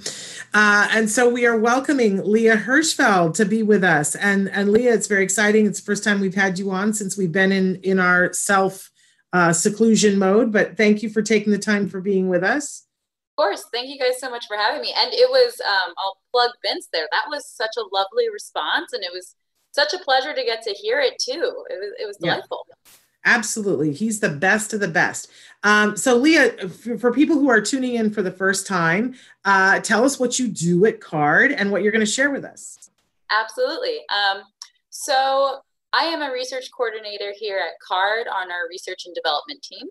Uh, and so we are welcoming Leah Hirschfeld to be with us. And, and Leah, it's very exciting. It's the first time we've had you on since we've been in, in our self uh, seclusion mode. But thank you for taking the time for being with us. Of course. Thank you guys so much for having me. And it was, um, I'll plug Vince there. That was such a lovely response. And it was such a pleasure to get to hear it too. It was, it was delightful. Yeah. Absolutely. He's the best of the best. Um, so, Leah, for, for, people who are tuning in for the first time, uh, tell us what you do at CARD and what you're going to share with us. Absolutely. Um, so, I am a research coordinator here at CARD on our research and development team.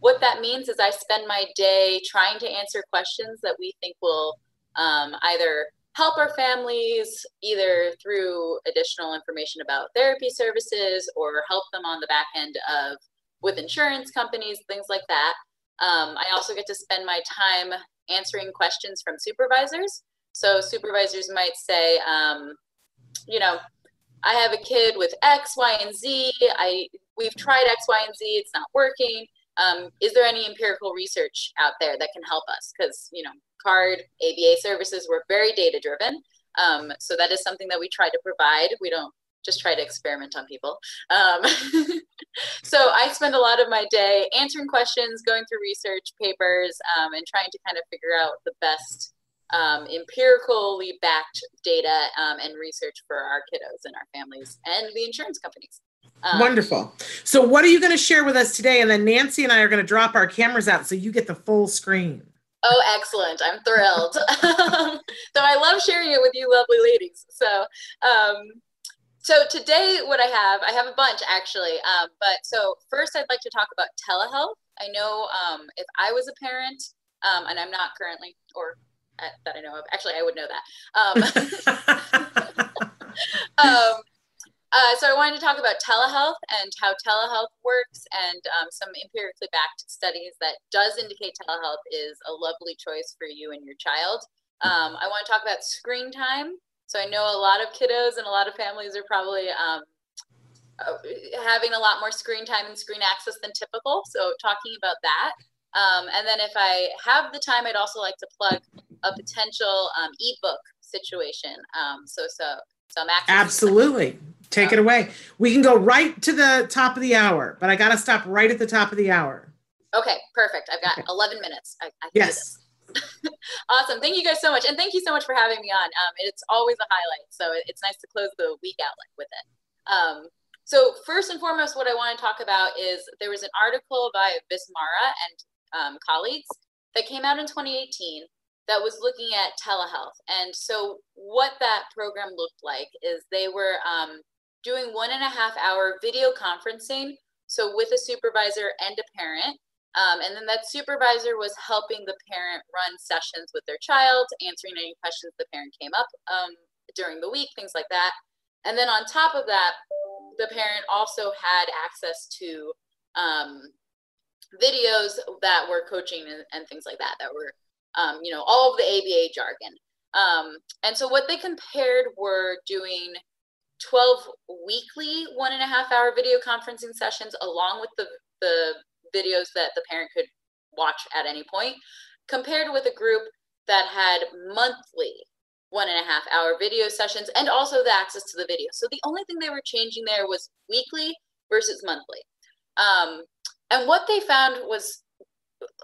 What that means is I spend my day trying to answer questions that we think will um, either help our families either through additional information about therapy services or help them on the back end of with insurance companies, things like that. Um, I also get to spend my time answering questions from supervisors. So supervisors might say, um, you know, I have a kid with X, Y, and Z. I we've tried X, Y, and Z. It's not working. Um, is there any empirical research out there that can help us? Because you know, CARD ABA services were very data driven. Um, so that is something that we try to provide. We don't just try to experiment on people. Um, *laughs* so I spend a lot of my day answering questions, going through research papers, um, and trying to kind of figure out the best um, empirically backed data um, and research for our kiddos and our families and the insurance companies. Um, Wonderful. So, what are you going to share with us today? And then Nancy and I are going to drop our cameras out so you get the full screen. Oh, excellent. I'm thrilled. *laughs* so, I love sharing it with you, lovely ladies. So, um, so today, what I have, I have a bunch actually. Um, but so first, I'd like to talk about telehealth. I know um, if I was a parent, um, and I'm not currently, or uh, that I know of. Actually, I would know that. Um, *laughs* *laughs* um, uh, so I wanted to talk about telehealth and how telehealth works and um, some empirically backed studies that does indicate telehealth is a lovely choice for you and your child. Um, I want to talk about screen time. So I know a lot of kiddos and a lot of families are probably um, uh, having a lot more screen time and screen access than typical. So talking about that. Um, and then if I have the time, I'd also like to plug a potential um, ebook situation. Um, so so so I'm absolutely take it away. We can go right to the top of the hour, but I got to stop right at the top of the hour. Okay, perfect. I've got okay. 11 minutes. I, I yes. *laughs* awesome. Thank you guys so much, and thank you so much for having me on. Um, it's always a highlight, so it's nice to close the week out like with it. Um, so first and foremost, what I want to talk about is there was an article by Vismara and um, colleagues that came out in 2018 that was looking at telehealth. And so, what that program looked like is they were um, doing one and a half hour video conferencing, so with a supervisor and a parent. Um, and then that supervisor was helping the parent run sessions with their child, answering any questions the parent came up um, during the week, things like that. And then on top of that, the parent also had access to um, videos that were coaching and, and, things like that, that were um, you know, all of the ABA jargon. Um, and so what they compared were doing 12 weekly one and a half hour video conferencing sessions along with the, the videos that the parent could watch at any point, compared with a group that had monthly one and a half hour video sessions and also the access to the video. So the only thing they were changing there was weekly versus monthly. Um, and what they found was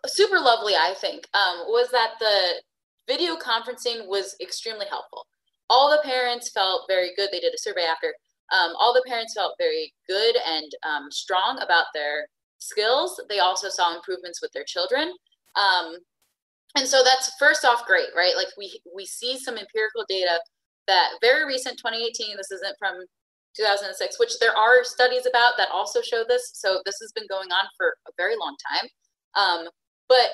super lovely, I think, um, was that the video conferencing was extremely helpful. All the parents felt very good. They did a survey after. Um, all the parents felt very good and um, strong about their skills. They also saw improvements with their children. Um, and so that's first off great, right? Like we we see some empirical data that very recent 2018. This isn't from 2006, which there are studies about that also show this. So this has been going on for a very long time. Um, but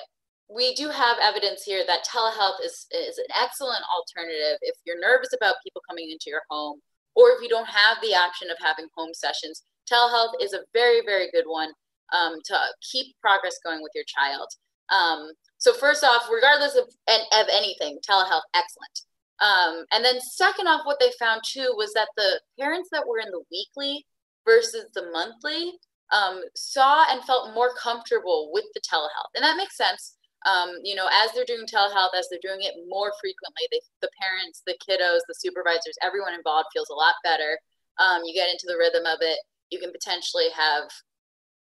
we do have evidence here that telehealth is, is an excellent alternative if you're nervous about people coming into your home or if you don't have the option of having home sessions. Telehealth is a very, very good one um, to keep progress going with your child. Um, so first off, regardless of, of anything, telehealth, excellent. Um, and then second off, what they found too was that the parents that were in the weekly versus the monthly um, saw and felt more comfortable with the telehealth. And that makes sense. Um, you know, as they're doing telehealth, as they're doing it more frequently, they, the parents, the kiddos, the supervisors, everyone involved feels a lot better. Um, you get into the rhythm of it. You can potentially have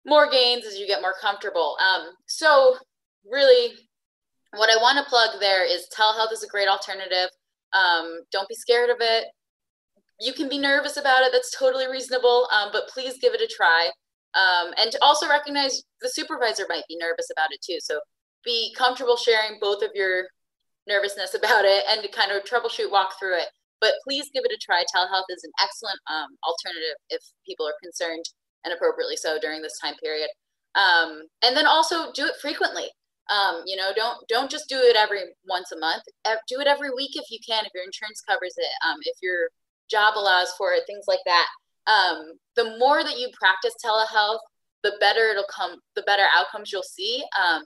more gains as you get more comfortable. Um, so really, what I want to plug there is telehealth is a great alternative. Um, don't be scared of it. You can be nervous about it. That's totally reasonable. Um, but please give it a try. Um, and to also recognize the supervisor might be nervous about it too. So be comfortable sharing both of your nervousness *laughs* about it and to kind of troubleshoot, walk through it. But please give it a try. Telehealth is an excellent um, alternative if people are concerned and appropriately so during this time period. Um, and then also do it frequently. Um, you know, don't don't just do it every once a month. Do it every week if you can, if your insurance covers it, um, if your job allows for it, things like that. Um, the more that you practice telehealth, the better it'll come, the better outcomes you'll see. Um,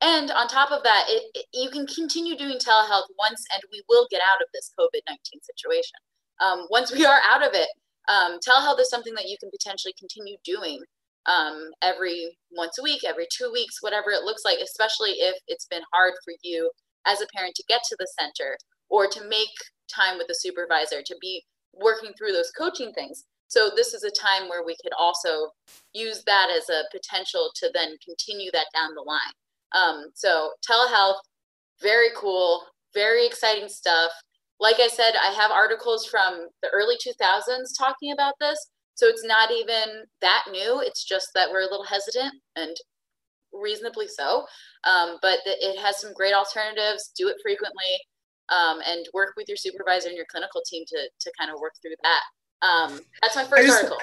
and on top of that, it, it, you can continue doing telehealth once, and we will get out of this COVID 19 situation. Um, once we are out of it, um, telehealth is something that you can potentially continue doing um, every once a week, every two weeks, whatever it looks like, especially if it's been hard for you as a parent to get to the center or to make time with the supervisor, to be working through those coaching things. So, this is a time where we could also use that as a potential to then continue that down the line. Um, so telehealth, very cool, very exciting stuff. Like I said, I have articles from the early 2000s talking about this. So it's not even that new. It's just that we're a little hesitant and reasonably so. Um, but it has some great alternatives. Do it frequently um, and work with your supervisor and your clinical team to, to kind of work through that. Um, that's my first article.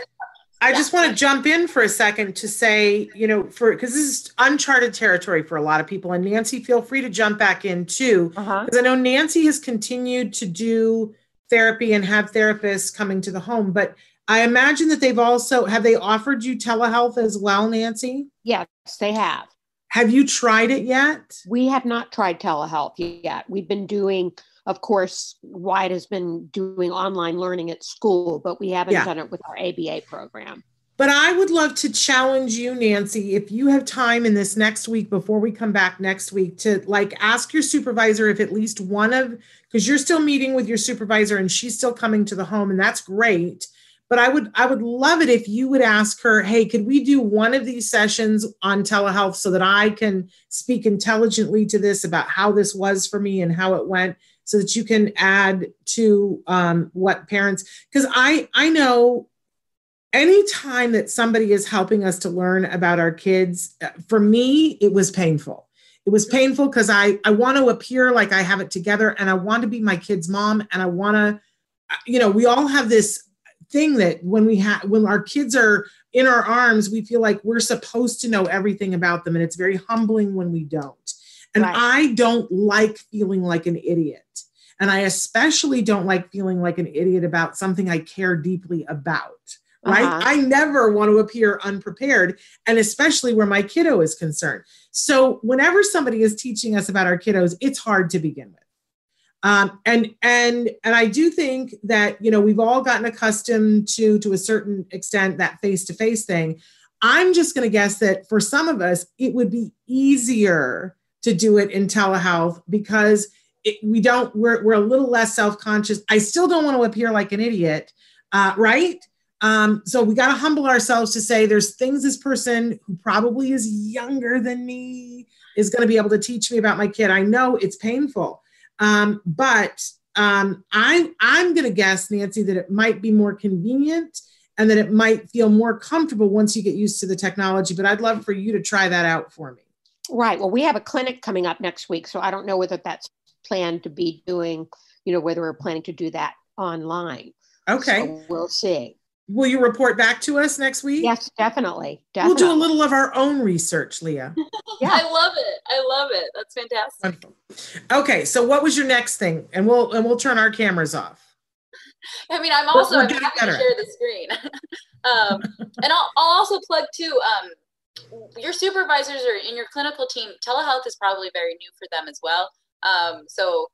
I yeah. just want to jump in for a second to say, you know, for because this is uncharted territory for a lot of people. And Nancy, feel free to jump back in too, because uh-huh. I know Nancy has continued to do therapy and have therapists coming to the home. But I imagine that they've also have they offered you telehealth as well, Nancy? Yes, they have. Have you tried it yet? We have not tried telehealth yet. We've been doing of course, Wyatt has been doing online learning at school, but we haven't yeah. done it with our ABA program. But I would love to challenge you, Nancy, if you have time in this next week before we come back next week to like ask your supervisor if at least one of, because you're still meeting with your supervisor and she's still coming to the home, and that's great. But I would I would love it if you would ask her, hey, could we do one of these sessions on telehealth so that I can speak intelligently to this about how this was for me and how it went? So that you can add to um, what parents because i i know anytime that somebody is helping us to learn about our kids uh, for me it was painful. It was painful because i i want to appear like i have it together and i want to be my kid's mom and i want to uh, you know we all have this thing that when we have when our kids are in our arms we feel like we're supposed to know everything about them and it's very humbling when we don't and right. I don't like feeling like an idiot. And I especially don't like feeling like an idiot about something I care deeply about. Right. Uh-huh. I never want to appear unprepared, and especially where my kiddo is concerned. So, whenever somebody is teaching us about our kiddos, it's hard to begin with. Um, and and and I do think that you know we've all gotten accustomed to to a certain extent that face to face thing. I'm just going to guess that for some of us, it would be easier to do it in telehealth because it, we don't we're, we're a little less self-conscious. I still don't want to appear like an idiot uh, right? Um, so we got to humble ourselves to say there's things this person who probably is younger than me is going to be able to teach me about my kid. I know it's painful. Um, but um, I, i'm going to guess nancy that it might be more convenient and that it might feel more comfortable once you get used to the technology but i'd love for you to try that out for me Right. Well, we have a clinic coming up next week, so I don't know whether that's planned to be doing, you know, whether we're planning to do that online. Okay. So we'll see. Will you report back to us next week? Yes, definitely. definitely. We'll do a little of our own research, Leah. *laughs* yeah. I love it. I love it. That's fantastic. Wonderful. Okay, so what was your next thing? And we'll and we'll turn our cameras off. I mean, I'm also I'm happy to share the screen. *laughs* um, and I'll, I'll also plug too. Um, your supervisors or in your clinical team, telehealth is probably very new for them as well. Um, so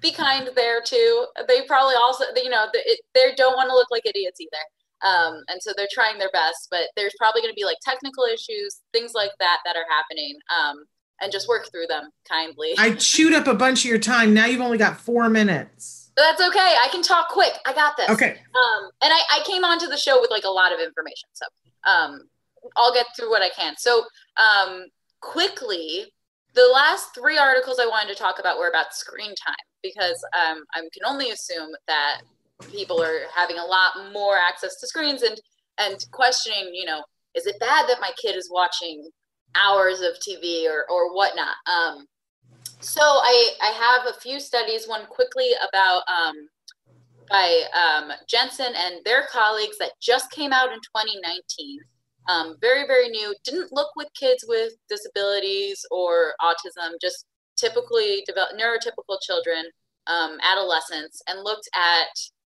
be kind there too. They probably also, you know, they, they don't want to look like idiots either. Um, and so they're trying their best, but there's probably going to be like technical issues, things like that that are happening. Um, and just work through them kindly. I chewed up a bunch of your time. Now you've only got four minutes. That's okay. I can talk quick. I got this. Okay. Um, and I, I came onto the show with like a lot of information. So um, I'll get through what I can. So, um, quickly, the last three articles I wanted to talk about were about screen time because um, I can only assume that people are having a lot more access to screens and and questioning, you know, is it bad that my kid is watching hours of TV or or whatnot? Um, so I I have a few studies. One quickly about um, by um, Jensen and their colleagues that just came out in 2019 um, very, very new. Didn't look with kids with disabilities or autism, just typically develop, neurotypical children, um, adolescents, and looked at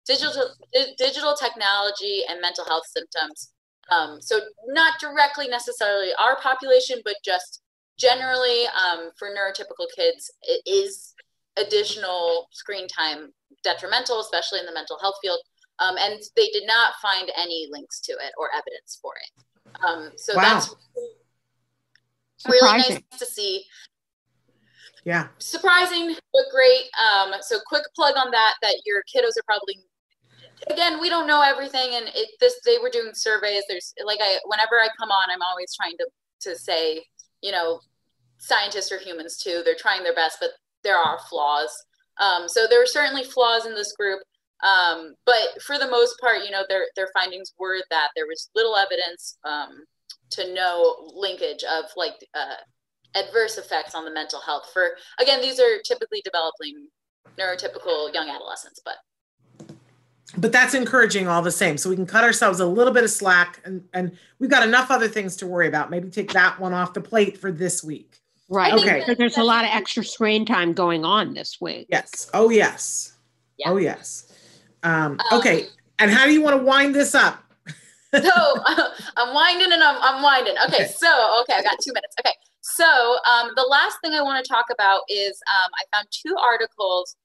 digital di- digital technology and mental health symptoms. Um, so not directly necessarily our population, but just generally um, for neurotypical kids, it is additional screen time detrimental, especially in the mental health field. Um, and they did not find any links to it or evidence for it. Um, so wow. that's really nice to see. Yeah. Surprising, but great. Um, so quick plug on that, that your kiddos are probably, again, we don't know everything. And it, this, they were doing surveys. There's like, I, whenever I come on, I'm always trying to, to say, you know, scientists are humans too. They're trying their best, but there are flaws. Um, so there are certainly flaws in this group. Um, but for the most part, you know, their their findings were that there was little evidence um, to no linkage of like uh, adverse effects on the mental health. For again, these are typically developing neurotypical young adolescents, but but that's encouraging all the same. So we can cut ourselves a little bit of slack, and and we've got enough other things to worry about. Maybe take that one off the plate for this week. Right. Okay. Because there's a lot of extra screen time going on this week. Yes. Oh yes. Yeah. Oh yes. Um, um, okay. And how do you want to wind this up? *laughs* so *laughs* uh, I'm winding and I'm, I'm winding. Okay, So, okay, I got two minutes. Okay. So um, the last thing I want to talk about is um, I found two articles,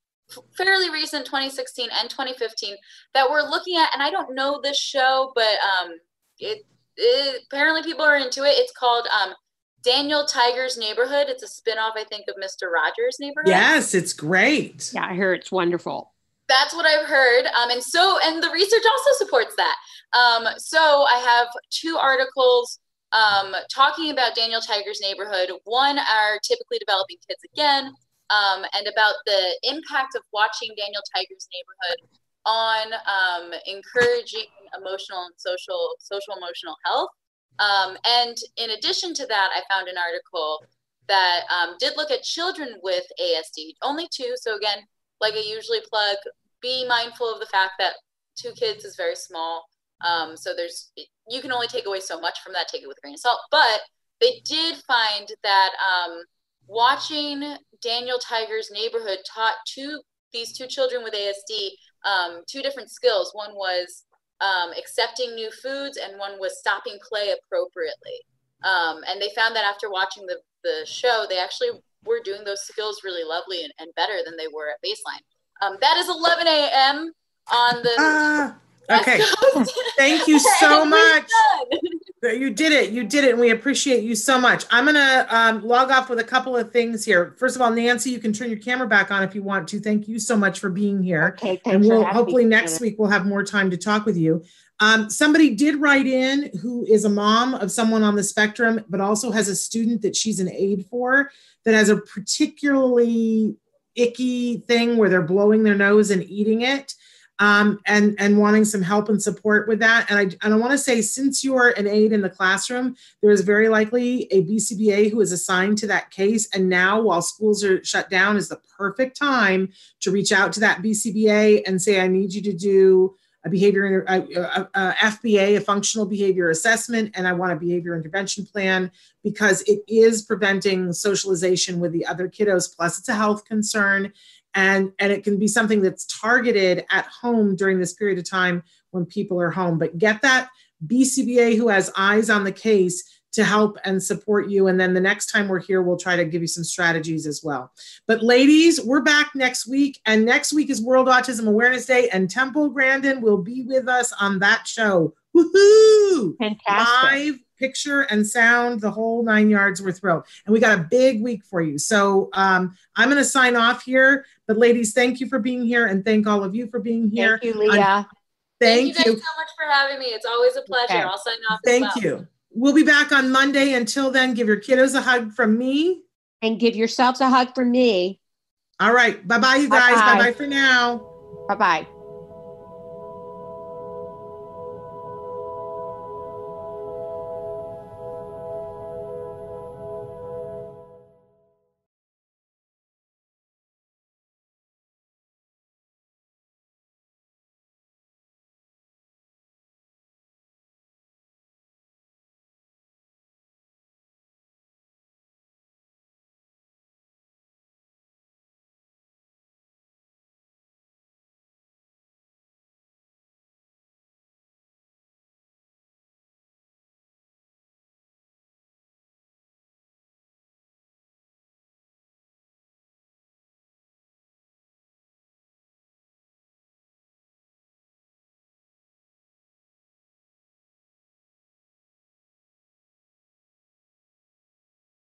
fairly recent, 2016 and 2015, that we're looking at, and I don't know this show, but um, it, it, apparently people are into it. It's called um, Daniel Tiger's Neighborhood. It's a spinoff, I think, of Mr. Rogers' Neighborhood. Yes, it's great. Yeah, I hear it's wonderful. That's what I've heard. Um, and so, and the research also supports that. Um, so I have two articles um, talking about Daniel Tiger's neighborhood. One are typically developing kids again, um, and about the impact of watching Daniel Tiger's neighborhood on um, encouraging emotional and social social emotional health. Um, and in addition to that, I found an article that did look at children with ASD, only two. So again, like I usually plug, be mindful of the fact that two kids is very small. Um, so there's you can only take away so much from that. Take it with a grain of salt. But they did find that um, watching Daniel Tiger's Neighborhood taught two these two children with ASD um, two different skills. One was um, accepting new foods, and one was stopping play appropriately. Um, and they found that after watching the the show, they actually were doing those skills really lovely and, and better than they were at baseline. Um, that is 11 a.m. on the. *laughs* Uh, okay. Thank you *laughs* so much. You did it. You did it. And we appreciate you so much. I'm going to um, log off with a couple of things here. First of all, Nancy, you can turn your camera back on if you want to. Thank you so much for being here. Okay. and we'll hopefully next week we'll have more time to talk with you. Um, somebody did write in who is a mom of someone on the spectrum, but also has a student that she's an aide for that has a particularly icky thing where they're blowing their nose and eating it um, and and wanting some help and support with that. And I and I want to say, since you're an aide in the classroom, there is very likely a BCBA who is assigned to that case. And now, while schools are shut down, is the perfect time to reach out to that BCBA and say, I need you to do a behavior, a, a, a, FBA, a functional behavior assessment, and I want a behavior intervention plan because it is preventing socialization with the other kiddos. Plus, it's a health concern, and and it can be something that's targeted at home during this period of time when people are home. But get that BCBA who has eyes on the case to help and support you. And then the next time we're here, we'll try to give you some strategies as well. But ladies, we're back next week. And next week is World Autism Awareness Day. And Temple Grandin will be with us on that show. Woohoo! Fantastic. Live picture and sound, the whole nine yards. We're thrilled. And we got a big week for you. So um, I'm going to sign off here. But ladies, thank you for being here. And thank all of you for being here. Thank you, Leah. thank, thank, you, you so much for having me. It's always a pleasure. Okay. I'll sign off. Thank well. you. We'll be back on Monday. Until then, give your kiddos a hug from me. And give yourselves a hug from me. All right. Bye bye, you guys. Bye bye for now. Bye bye.